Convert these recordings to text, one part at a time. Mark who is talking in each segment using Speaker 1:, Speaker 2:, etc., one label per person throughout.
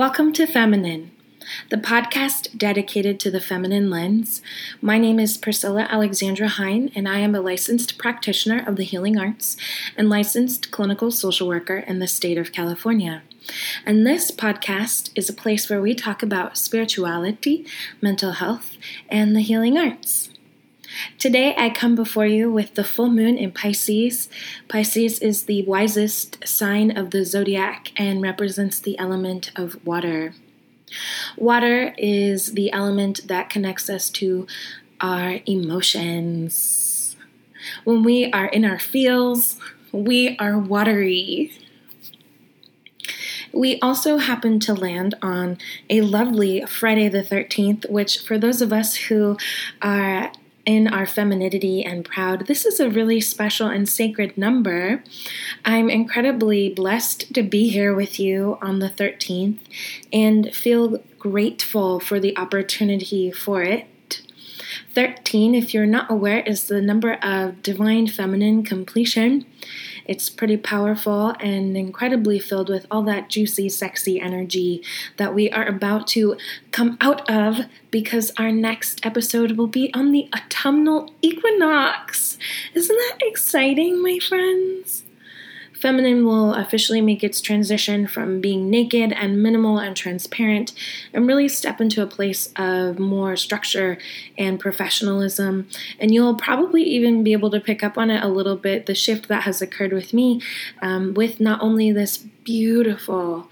Speaker 1: Welcome to Feminine, the podcast dedicated to the feminine lens. My name is Priscella Alexandra Jaen, and I am a licensed practitioner of the healing arts and licensed clinical social worker in the state of California. And this podcast is a place where we talk about spirituality, mental health, and the healing arts. Today, I come before you with the full moon in Pisces. Pisces is the wisest sign of the zodiac and represents the element of water. Water is the element that connects us to our emotions. When we are in our feels, we are watery. We also happen to land on a lovely Friday the 13th, which, for those of us who are in our femininity and proud. This is a really special and sacred number. I'm incredibly blessed to be here with you on the 13th and feel grateful for the opportunity for it. 13, if you're not aware, is the number of divine feminine completion. It's pretty powerful and incredibly filled with all that juicy, sexy energy that we are about to come out of because our next episode will be on the autumnal equinox. Isn't that exciting, my friends? Feminine will officially make its transition from being naked and minimal and transparent and really step into a place of more structure and professionalism. And you'll probably even be able to pick up on it a little bit the shift that has occurred with me um, with not only this beautiful,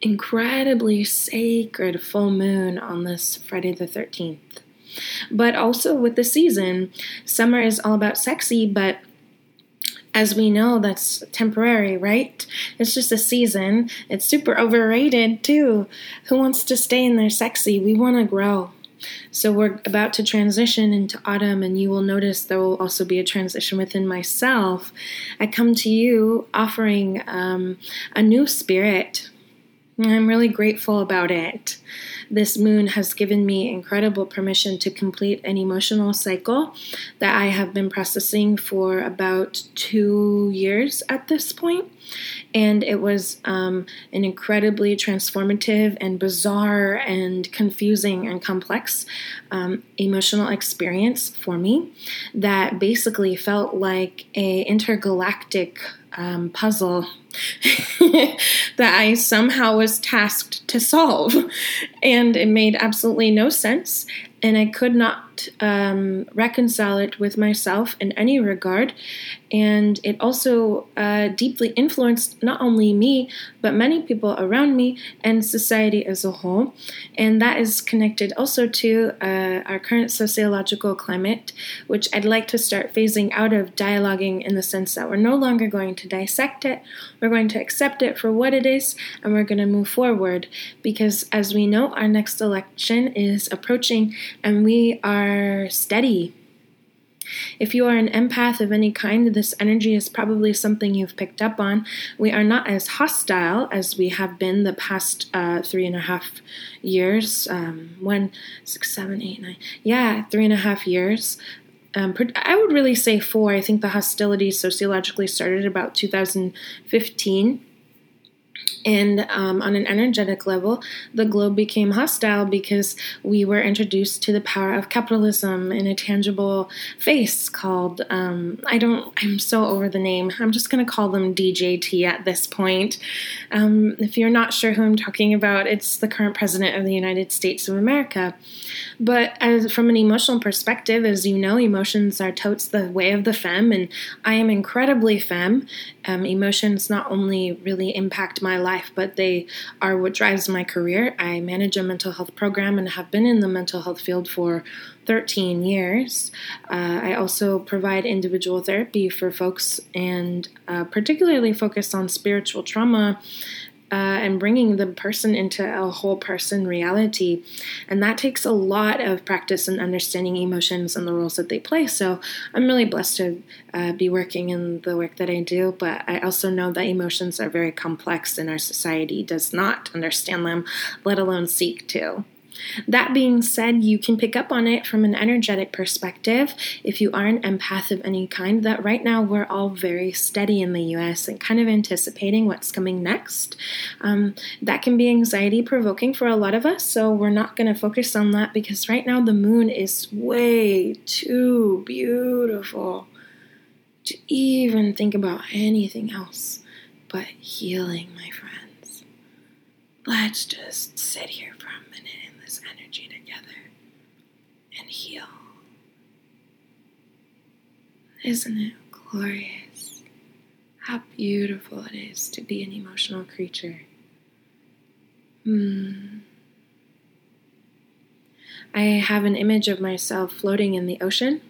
Speaker 1: incredibly sacred full moon on this Friday the 13th. But also with the season, summer is all about sexy, but as we know, that's temporary, right? It's just a season. It's super overrated, too. Who wants to stay in there sexy? We want to grow. So we're about to transition into autumn, and you will notice there will also be a transition within myself. I come to you offering um, a new spirit. I'm really grateful about it this moon has given me incredible permission to complete an emotional cycle that I have been processing for about two years at this point. And it was um, an incredibly transformative and bizarre and confusing and complex um, emotional experience for me that basically felt like a intergalactic um, puzzle that I somehow was tasked to solve. And it made absolutely no sense and I could not um, reconcile it with myself in any regard. And it also uh, deeply influenced not only me, but many people around me and society as a whole. And that is connected also to uh, our current sociological climate, which I'd like to start phasing out of dialoguing in the sense that we're no longer going to dissect it, we're going to accept it for what it is, and we're going to move forward. Because as we know, our next election is approaching and we are steady. If you are an empath of any kind, this energy is probably something you've picked up on. We are not as hostile as we have been the past uh, three and a half years. Um, one, six, seven, eight, nine. Yeah, three and a half years. Um, I would really say four. I think the hostility sociologically started about 2015 and um, on an energetic level, the globe became hostile because we were introduced to the power of capitalism in a tangible face called, um, I don't, I'm so over the name. I'm just going to call them DJT at this point. Um, if you're not sure who I'm talking about, it's the current president of the United States of America. But as, from an emotional perspective, as you know, emotions are totes the way of the femme, and I am incredibly femme. Um, emotions not only really impact my life, life, but they are what drives my career. I manage a mental health program and have been in the mental health field for 13 years. Uh, I also provide individual therapy for folks and uh, particularly focus on spiritual trauma uh, and bringing the person into a whole person reality. And that takes a lot of practice and understanding emotions and the roles that they play. So I'm really blessed to uh, be working in the work that I do. But I also know that emotions are very complex and our society does not understand them, let alone seek to. That being said, you can pick up on it from an energetic perspective if you are an empath of any kind. That right now we're all very steady in the US and kind of anticipating what's coming next. Um, that can be anxiety provoking for a lot of us, so we're not going to focus on that because right now the moon is way too beautiful to even think about anything else but healing, my friends. Let's just sit here for a minute in this energy together and heal. Isn't it glorious? How beautiful it is to be an emotional creature. Hmm. I have an image of myself floating in the ocean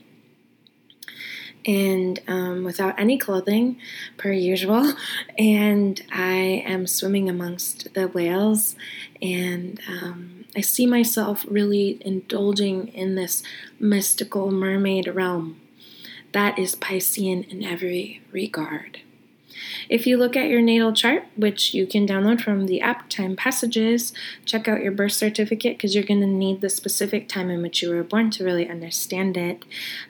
Speaker 1: and um, without any clothing, per usual. And I am swimming amongst the whales, and um, I see myself really indulging in this mystical mermaid realm. That is Piscean in every regard. If you look at your natal chart, which you can download from the app Time Passages, check out your birth certificate because you're going to need the specific time in which you were born to really understand it.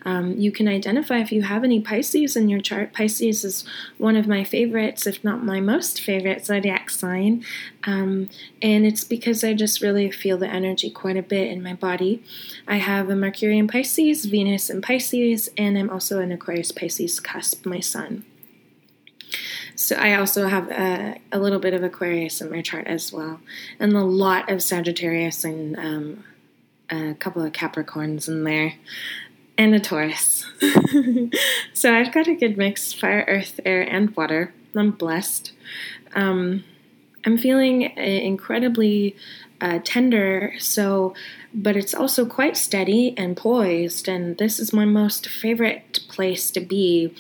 Speaker 1: Um, you can identify if you have any Pisces in your chart. Pisces is one of my favorites, if not my most favorite zodiac sign. Um, and it's because I just really feel the energy quite a bit in my body. I have a Mercury in Pisces, Venus in Pisces, and I'm also an Aquarius Pisces cusp, my sun. So I also have a, a, little bit of Aquarius in my chart as well, and a lot of Sagittarius and um, a couple of Capricorns in there, and a Taurus. so I've got a good mix: fire, earth, air, and water. I'm blessed. Um, I'm feeling uh, incredibly uh, tender. So but it's also quite steady and poised, and this is my most favorite place to be.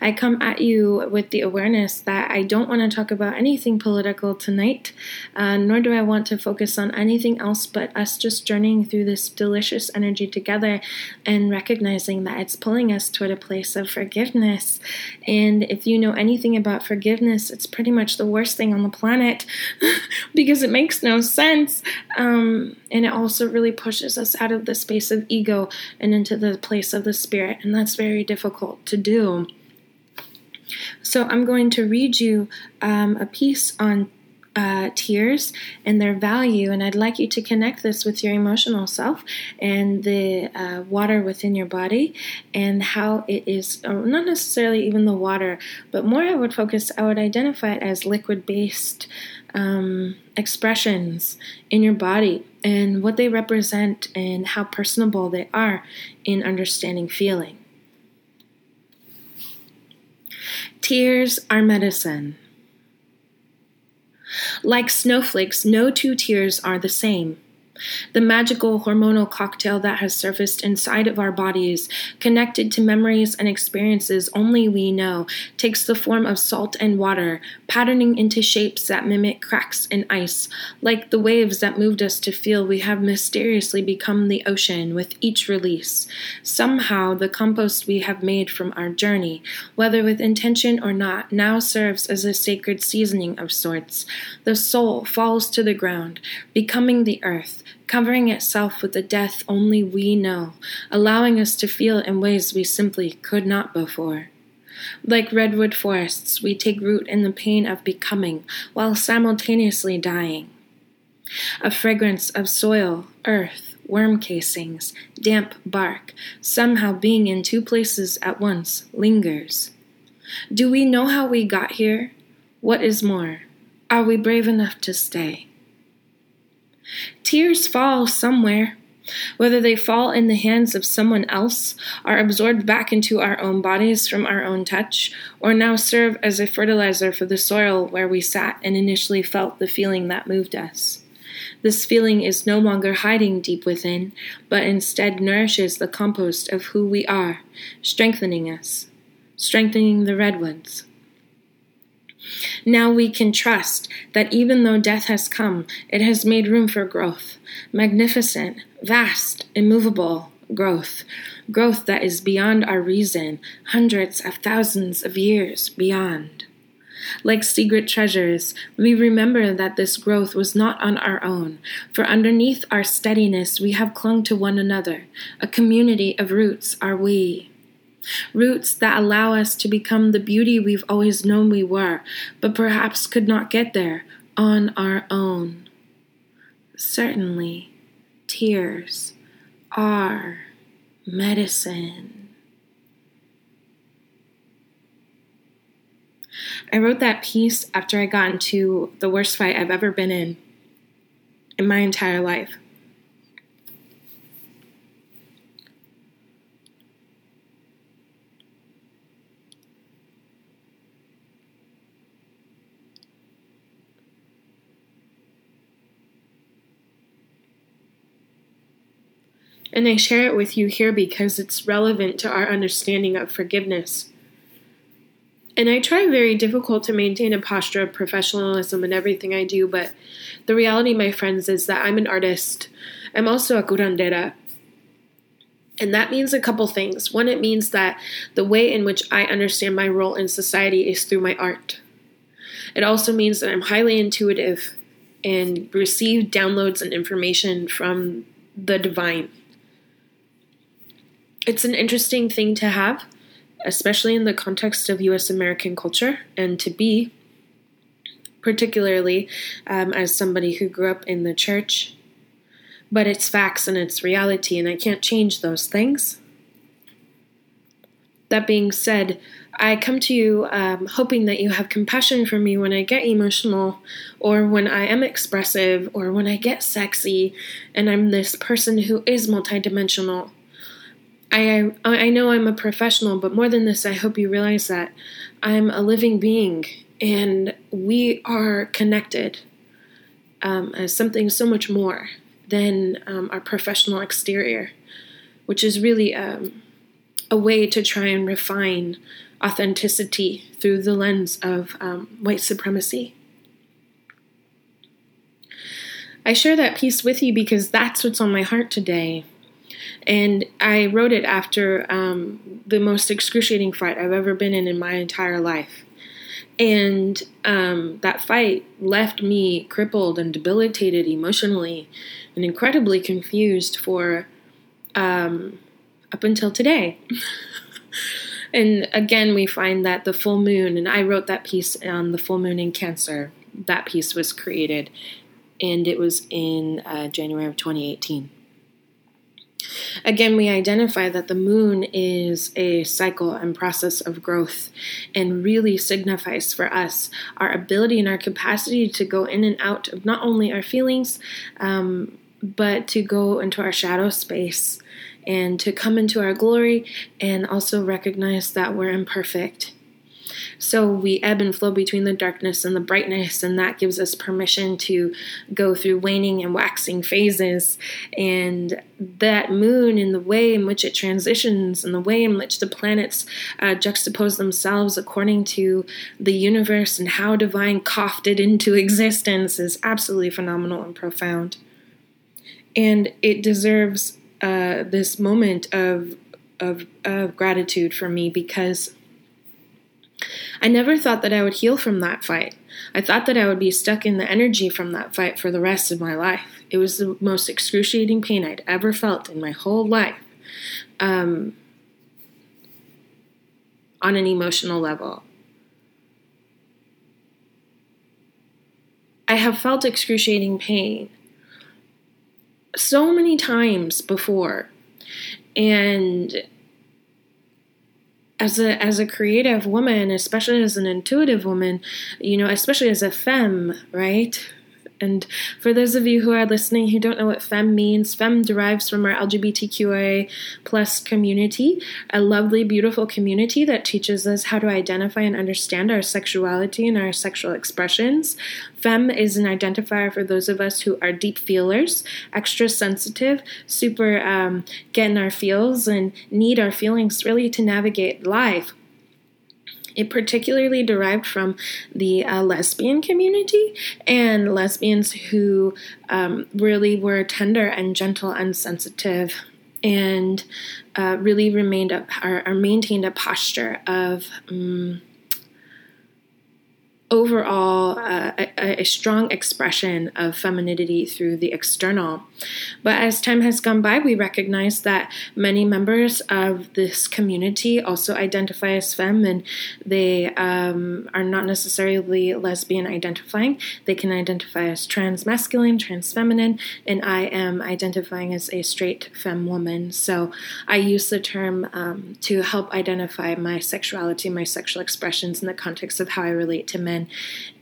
Speaker 1: I come at you with the awareness that I don't want to talk about anything political tonight, uh, nor do I want to focus on anything else but us just journeying through this delicious energy together and recognizing that it's pulling us toward a place of forgiveness. And if you know anything about forgiveness, it's pretty much the worst thing on the planet because it makes no sense. Um, and it also really pushes us out of the space of ego and into the place of the spirit. And that's very difficult to do. So I'm going to read you um, a piece on uh, tears and their value. And I'd like you to connect this with your emotional self and the uh, water within your body and how it is uh, not necessarily even the water, but more I would focus, I would identify it as liquid based um, expressions in your body and what they represent and how personable they are in understanding feeling. Tears are medicine. Like snowflakes, no two tears are the same. The magical hormonal cocktail that has surfaced inside of our bodies, connected to memories and experiences only we know, takes the form of salt and water, patterning into shapes that mimic cracks in ice, like the waves that moved us to feel we have mysteriously become the ocean with each release. Somehow, the compost we have made from our journey, whether with intention or not, now serves as a sacred seasoning of sorts. The soul falls to the ground, becoming the earth covering itself with the death only we know, allowing us to feel in ways we simply could not before. Like redwood forests, we take root in the pain of becoming while simultaneously dying. A fragrance of soil, earth, worm casings, damp bark, somehow being in two places at once, lingers. Do we know how we got here? What is more, are we brave enough to stay? Tears fall somewhere. Whether they fall in the hands of someone else, are absorbed back into our own bodies from our own touch, or now serve as a fertilizer for the soil where we sat and initially felt the feeling that moved us. This feeling is no longer hiding deep within, but instead nourishes the compost of who we are, strengthening us, strengthening the redwoods. Now we can trust that even though death has come, it has made room for growth magnificent, vast, immovable growth, growth that is beyond our reason, hundreds of thousands of years beyond. Like secret treasures, we remember that this growth was not on our own, for underneath our steadiness we have clung to one another. A community of roots are we. Roots that allow us to become the beauty we've always known we were, but perhaps could not get there on our own. Certainly, tears are medicine. I wrote that piece after I got into the worst fight I've ever been in in my entire life. And I share it with you here because it's relevant to our understanding of forgiveness. And I try very difficult to maintain a posture of professionalism in everything I do, but the reality, my friends, is that I'm an artist. I'm also a curandera. And that means a couple things. One, it means that the way in which I understand my role in society is through my art. It also means that I'm highly intuitive and receive downloads and information from the divine. It's an interesting thing to have especially in the context of US American culture, and to be, particularly um, as somebody who grew up in the church. But it's facts and it's reality, and I can't change those things. That being said, I come to you um, hoping that you have compassion for me when I get emotional, or when I am expressive, or when I get sexy, and I'm this person who is multidimensional. I I know I'm a professional, but more than this, I hope you realize that I'm a living being, and we are connected um, as something so much more than um, our professional exterior, which is really um, a way to try and refine authenticity through the lens of um, white supremacy. I share that piece with you because that's what's on my heart today. And I wrote it after um, the most excruciating fight I've ever been in in my entire life. And um, that fight left me crippled and debilitated emotionally and incredibly confused for um, up until today. and again, we find that the full moon, and I wrote that piece on the full moon in Cancer. That piece was created, and it was in uh, January of 2018. Again, we identify that the moon is a cycle and process of growth and really signifies for us our ability and our capacity to go in and out of not only our feelings, um, but to go into our shadow space and to come into our glory and also recognize that we're imperfect so we ebb and flow between the darkness and the brightness, and that gives us permission to go through waning and waxing phases. And that moon, in the way in which it transitions, and the way in which the planets uh, juxtapose themselves according to the universe and how divine coughed it into existence, is absolutely phenomenal and profound. And it deserves uh, this moment of, of, of gratitude for me because I never thought that I would heal from that fight. I thought that I would be stuck in the energy from that fight for the rest of my life. It was the most excruciating pain I'd ever felt in my whole life um, on an emotional level. I have felt excruciating pain so many times before. And as a as a creative woman, especially as an intuitive woman, you know, especially as a femme, right? And for those of you who are listening who don't know what femme means, femme derives from our LGBTQIA plus community, a lovely, beautiful community that teaches us how to identify and understand our sexuality and our sexual expressions. Femme is an identifier for those of us who are deep feelers, extra sensitive, super um, get in our feels, and need our feelings really to navigate life. It particularly derived from the uh, lesbian community and lesbians who um, really were tender and gentle and sensitive and uh, really remained a, or, or, maintained a posture of um, overall uh, a, a, strong expression of femininity through the external. But as time has gone by, we recognize that many members of this community also identify as femme and they um, are not necessarily lesbian identifying. They can identify as trans masculine, trans feminine, and I am identifying as a straight femme woman. So I use the term um, to help identify my sexuality, my sexual expressions in the context of how I relate to men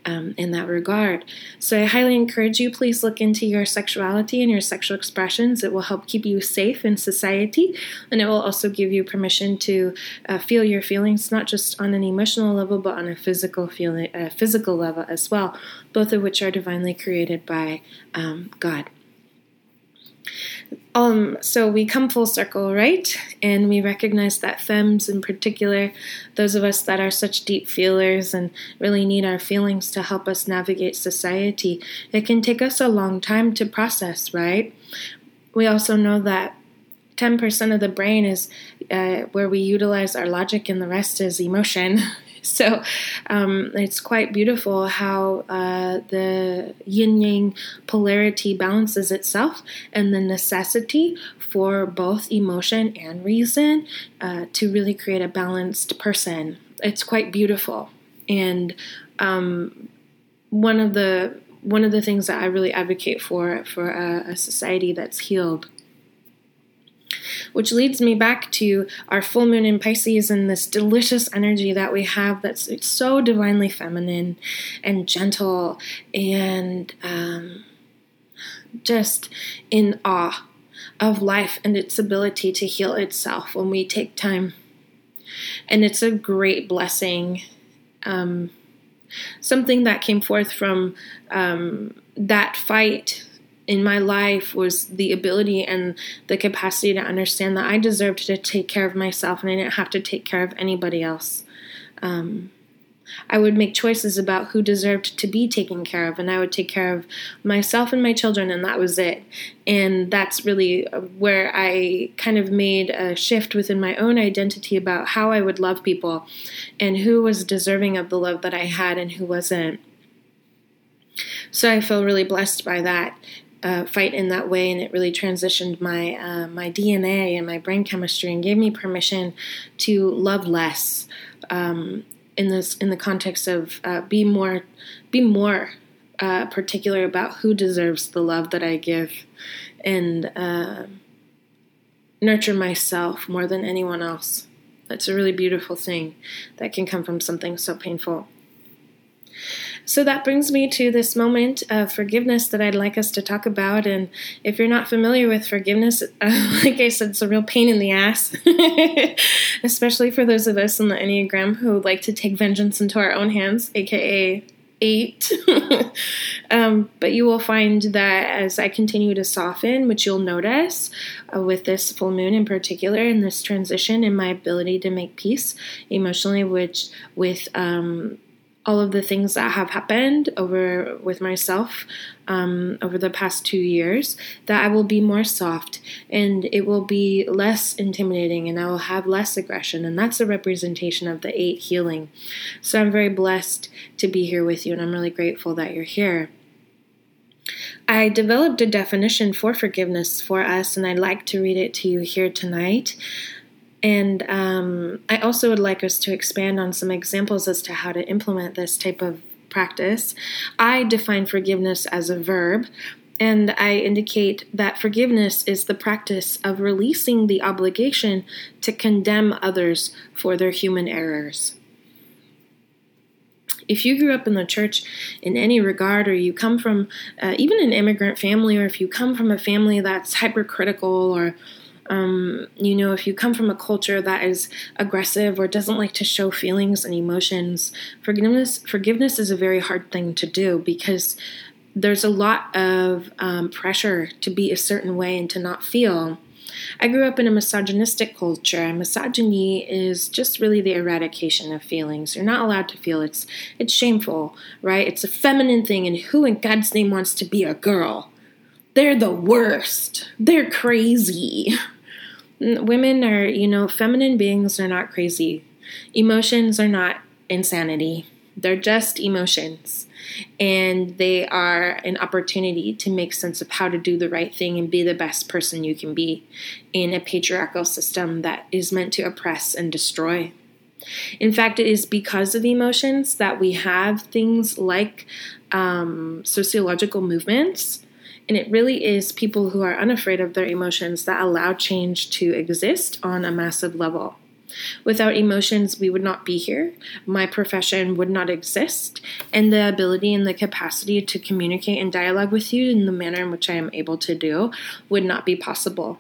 Speaker 1: um, in that regard. So I highly encourage you, please look into your sexuality and your sexual expressions. It will help keep you safe in society, and it will also give you permission to uh, feel your feelings, not just on an emotional level, but on a physical feeling, physical level as well, both of which are divinely created by um, God. Um, so we come full circle, right? And we recognize that femmes, in particular, those of us that are such deep feelers and really need our feelings to help us navigate society, it can take us a long time to process, right? We also know that 10% of the brain is uh, where we utilize our logic, and the rest is emotion. So um, it's quite beautiful how uh, the yin yang polarity balances itself and the necessity for both emotion and reason uh, to really create a balanced person. It's quite beautiful. And um, one of the one of the things that I really advocate for for a, a society that's healed which leads me back to our full moon in Pisces and this delicious energy that we have that's so divinely feminine and gentle and um, just in awe of life and its ability to heal itself when we take time. And it's a great blessing. Um, something that came forth from um, that fight in my life was the ability and the capacity to understand that I deserved to take care of myself and I didn't have to take care of anybody else. Um, I would make choices about who deserved to be taken care of, and I would take care of myself and my children, and that was it. And that's really where I kind of made a shift within my own identity about how I would love people and who was deserving of the love that I had and who wasn't. So I feel really blessed by that uh, fight in that way, and it really transitioned my uh, my DNA and my brain chemistry, and gave me permission to love less um, in this in the context of uh, be more be more uh, particular about who deserves the love that I give, and uh, nurture myself more than anyone else. That's a really beautiful thing that can come from something so painful. So that brings me to this moment of forgiveness that I'd like us to talk about. And if you're not familiar with forgiveness, uh, like I said, it's a real pain in the ass, especially for those of us in the Enneagram who like to take vengeance into our own hands, aka eight. um, but you will find that as I continue to soften, which you'll notice uh, with this full moon in particular, and this transition in my ability to make peace emotionally, which with um, all of the things that have happened over with myself um, over the past two years that I will be more soft and it will be less intimidating and I will have less aggression. And that's a representation of the eight healing. So I'm very blessed to be here with you and I'm really grateful that you're here. I developed a definition for forgiveness for us, and I'd like to read it to you here tonight. And um, I also would like us to expand on some examples as to how to implement this type of practice. I define forgiveness as a verb, and I indicate that forgiveness is the practice of releasing the obligation to condemn others for their human errors. If you grew up in the church in any regard, or you come from uh, even an immigrant family, or if you come from a family that's hypercritical or um, you know, if you come from a culture that is aggressive or doesn't like to show feelings and emotions, forgiveness forgiveness is a very hard thing to do because there's a lot of um, pressure to be a certain way and to not feel. I grew up in a misogynistic culture, and misogyny is just really the eradication of feelings. You're not allowed to feel. It's it's shameful, right? It's a feminine thing, and who in God's name wants to be a girl? They're the worst. They're crazy. women are, you know, feminine beings are not crazy. Emotions are not insanity. They're just emotions, and they are an opportunity to make sense of how to do the right thing and be the best person you can be in a patriarchal system that is meant to oppress and destroy. In fact, it is because of emotions that we have things like um, sociological movements. And it really is people who are unafraid of their emotions that allow change to exist on a massive level. Without emotions, we would not be here. My profession would not exist. And the ability and the capacity to communicate and dialogue with you in the manner in which I am able to do would not be possible.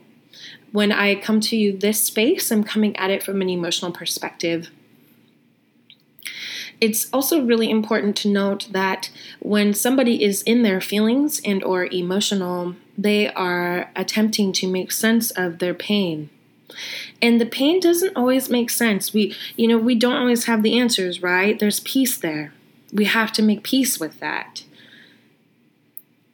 Speaker 1: When I come to you this space, I'm coming at it from an emotional perspective. It's also really important to note that when somebody is in their feelings and or emotional, they are attempting to make sense of their pain. And the pain doesn't always make sense. We you know, we don't always have the answers, right? There's peace there. We have to make peace with that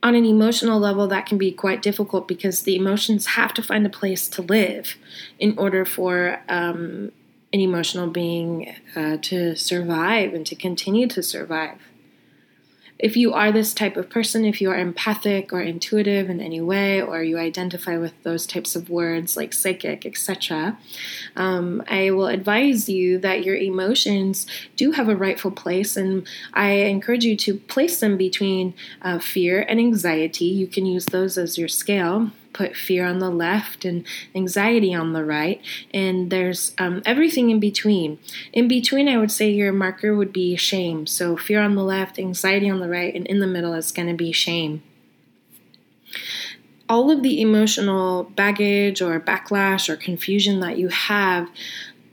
Speaker 1: on an emotional level, that can be quite difficult because the emotions have to find a place to live in order for um, an emotional being uh, to survive and to continue to survive if you are this type of person, if you are empathic or intuitive in any way, or you identify with those types of words like psychic, etc., um, I will advise you that your emotions do have a rightful place, and I encourage you to place them between uh, fear and anxiety. You can use those as your scale put fear on the left and anxiety on the right, and there's um, everything in between. In between, I would say your marker would be shame. So fear on the left, anxiety on the right, and in the middle is going to be shame all of the emotional baggage or backlash or confusion that you have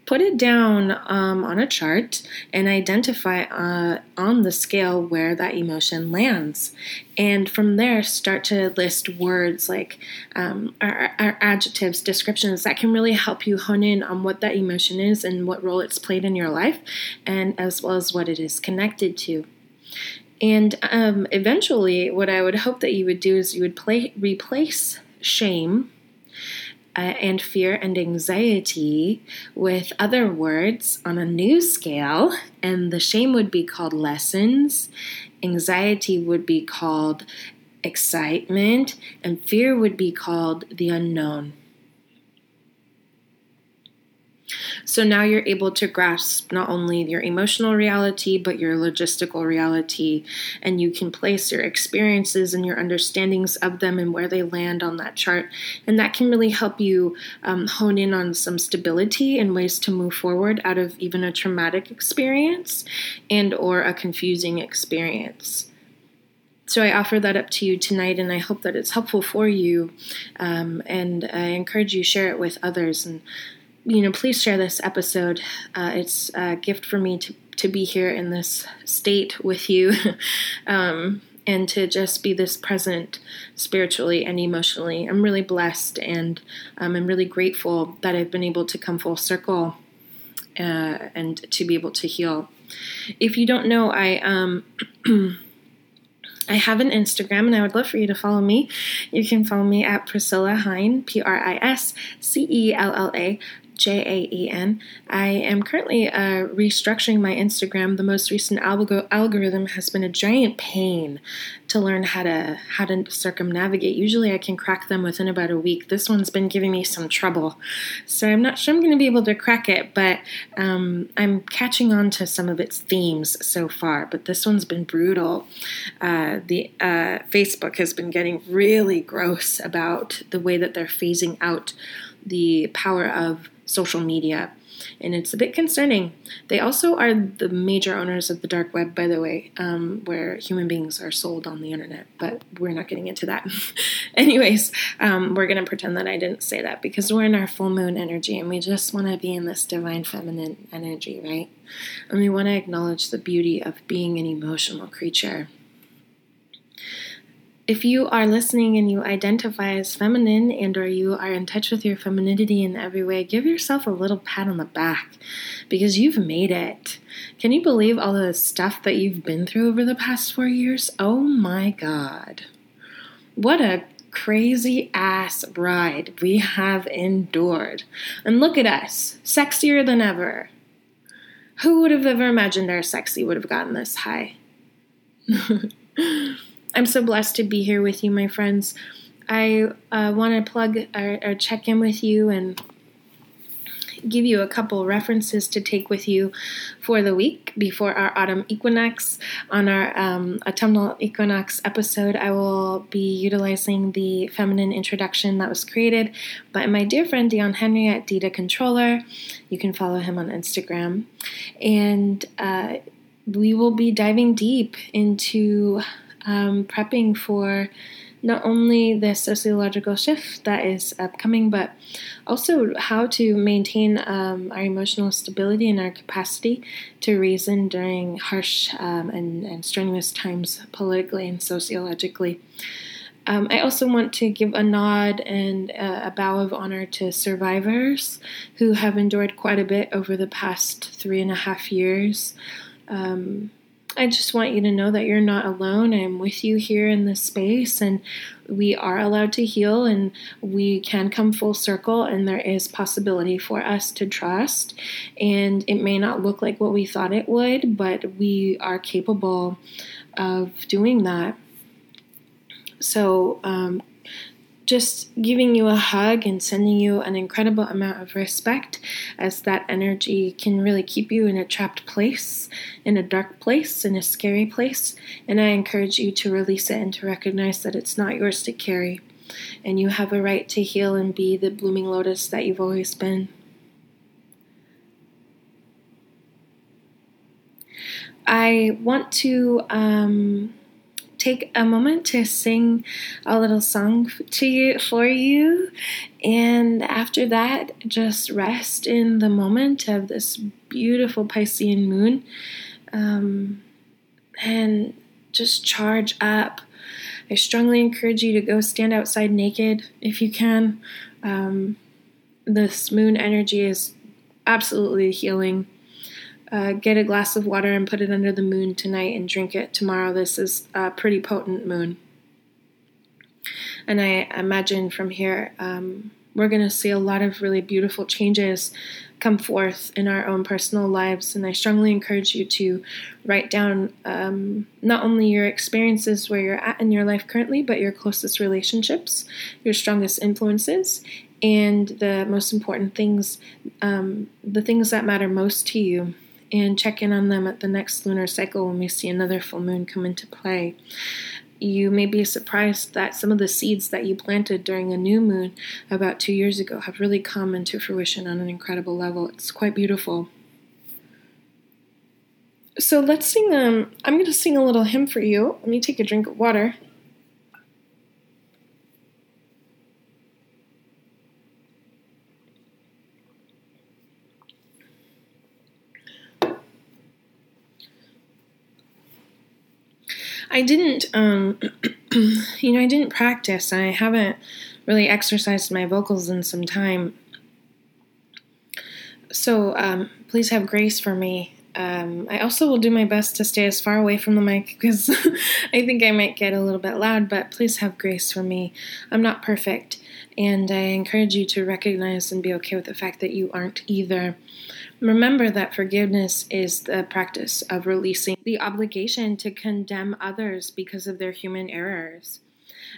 Speaker 1: put it down um, on a chart and identify uh, on the scale where that emotion lands. And from there, start to list words like um, our, our adjectives, descriptions that can really help you hone in on what that emotion is and what role it's played in your life, and as well as what it is connected to. And um, eventually, what I would hope that you would do is you would play, replace shame uh, and fear and anxiety with other words on a new scale. And the shame would be called lessons, anxiety would be called excitement, and fear would be called the unknown. So now you're able to grasp not only your emotional reality, but your logistical reality. And you can place your experiences and your understandings of them and where they land on that chart. And that can really help you um, hone in on some stability and ways to move forward out of even a traumatic experience and or a confusing experience. So I offer that up to you tonight, and I hope that it's helpful for you. Um, and I encourage you share it with others. And you know, please share this episode. Uh, it's a gift for me to, to be here in this state with you um, and to just be this present spiritually and emotionally. I'm really blessed and um, I'm really grateful that I've been able to come full circle uh, and to be able to heal. If you don't know, I. Um, I have an Instagram and I would love for you to follow me. You can follow me at Priscella Jaen, P R I S C E L L A J A E N. I am currently uh, restructuring my Instagram. The most recent alg- algorithm has been a giant pain to learn how to how to circumnavigate. Usually, I can crack them within about a week. This one's been giving me some trouble, so I'm not sure I'm going to be able to crack it. But um, I'm catching on to some of its themes so far. But this one's been brutal. Uh, the uh, Facebook has been getting really gross about the way that they're phasing out the power of social media. And it's a bit concerning. They also are the major owners of the dark web, by the way, um, where human beings are sold on the internet, but we're not getting into that. Anyways, um, we're going to pretend that I didn't say that because we're in our full moon energy and we just want to be in this divine feminine energy, right? And we want to acknowledge the beauty of being an emotional creature if you are listening and you identify as feminine and or you are in touch with your femininity in every way give yourself a little pat on the back because you've made it. Can you believe all the stuff that you've been through over the past four years? Oh my god. What a crazy ass ride we have endured. And look at us sexier than ever. Who would have ever imagined our sexy would have gotten this high? I'm so blessed to be here with you, my friends. I uh, want to plug or, or check in with you and give you a couple references to take with you for the week before our autumn equinox. On our um, autumnal equinox episode, I will be utilizing the feminine introduction that was created by my dear friend Dion Henry at Dita Controller. You can follow him on Instagram. And uh, we will be diving deep into um, prepping for not only the sociological shift that is upcoming, but also how to maintain um, our emotional stability and our capacity to reason during harsh um, and, and, strenuous times politically and sociologically. Um, I also want to give a nod and a, a bow of honor to survivors who have endured quite a bit over the past three and a half years. Um, I just want you to know that you're not alone. I'm with you here in this space, and we are allowed to heal, and we can come full circle, and there is possibility for us to trust. And it may not look like what we thought it would, but we are capable of doing that. So, um, just giving you a hug and sending you an incredible amount of respect as that energy can really keep you in a trapped place, in a dark place, in a scary place. And I encourage you to release it and to recognize that it's not yours to carry. And you have a right to heal and be the blooming lotus that you've always been. I want to um, take a moment to sing a little song to you for you. And after that just rest in the moment of this beautiful piscean moon. Um, and just charge up. I strongly encourage you to go stand outside naked if you can. Um, this moon energy is absolutely healing uh, get a glass of water and put it under the moon tonight and drink it tomorrow. This is a pretty potent moon. And I imagine from here, um, we're going to see a lot of really beautiful changes come forth in our own personal lives. And I strongly encourage you to write down um, not only your experiences where you're at in your life currently, but your closest relationships, your strongest influences, and the most important things, um, the things that matter most to you and check in on them at the next lunar cycle when we see another full moon come into play. You may be surprised that some of the seeds that you planted during a new moon about two years ago have really come into fruition on an incredible level. It's quite beautiful. So let's sing. Um, I'm going to sing a little hymn for you. Let me take a drink of water. I didn't, um, you know, I didn't practice. I haven't really exercised my vocals in some time. So um, please have grace for me. Um, I also will do my best to stay as far away from the mic because I think I might get a little bit loud, but please have grace for me. I'm not perfect, and I encourage you to recognize and be okay with the fact that you aren't either. Remember that forgiveness is the practice of releasing the obligation to condemn others because of their human errors.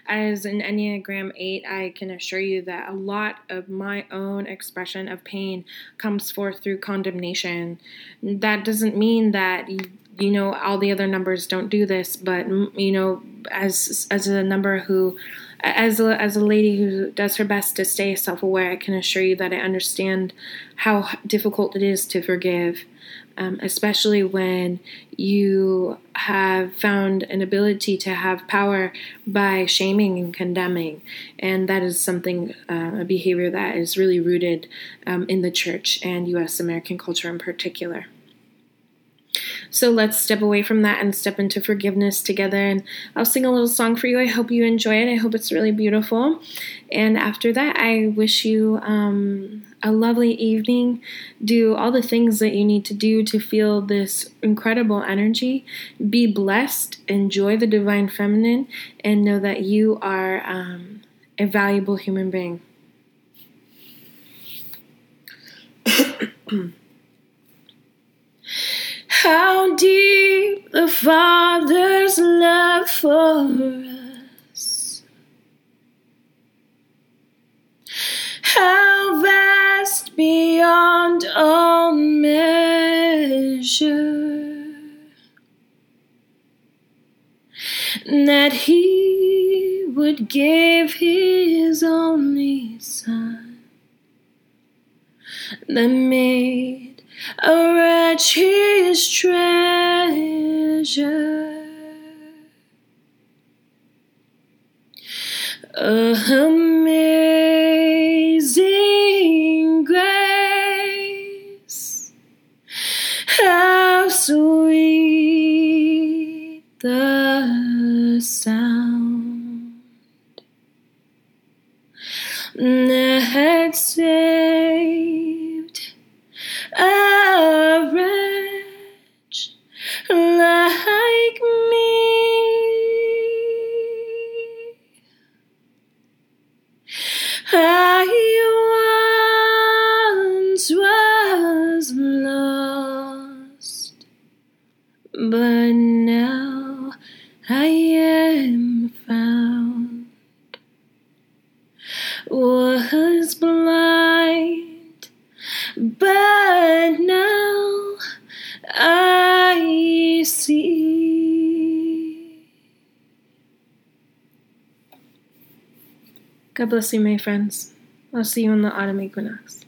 Speaker 1: As an Enneagram 8, I can assure you that a lot of my own expression of pain comes forth through condemnation. That doesn't mean that you know all the other numbers don't do this, but you know as as a number who as a, as a lady who does her best to stay self aware, I can assure you that I understand how difficult it is to forgive, um, especially when you have found an ability to have power by shaming and condemning. And that is something, uh, a behavior that is really rooted um, in the church and U.S. American culture in particular. So let's step away from that and step into forgiveness together. And I'll sing a little song for you. I hope you enjoy it. I hope it's really beautiful. And after that, I wish you um, a lovely evening. Do all the things that you need to do to feel this incredible energy. Be blessed. Enjoy the divine feminine. And know that you are um, a valuable human being. how deep the Father's love for us, how vast beyond all measure that He would give His only Son that made a wretch his treasure. Amazing grace, how sweet God bless you, my friends. I'll see you in the autumn equinox.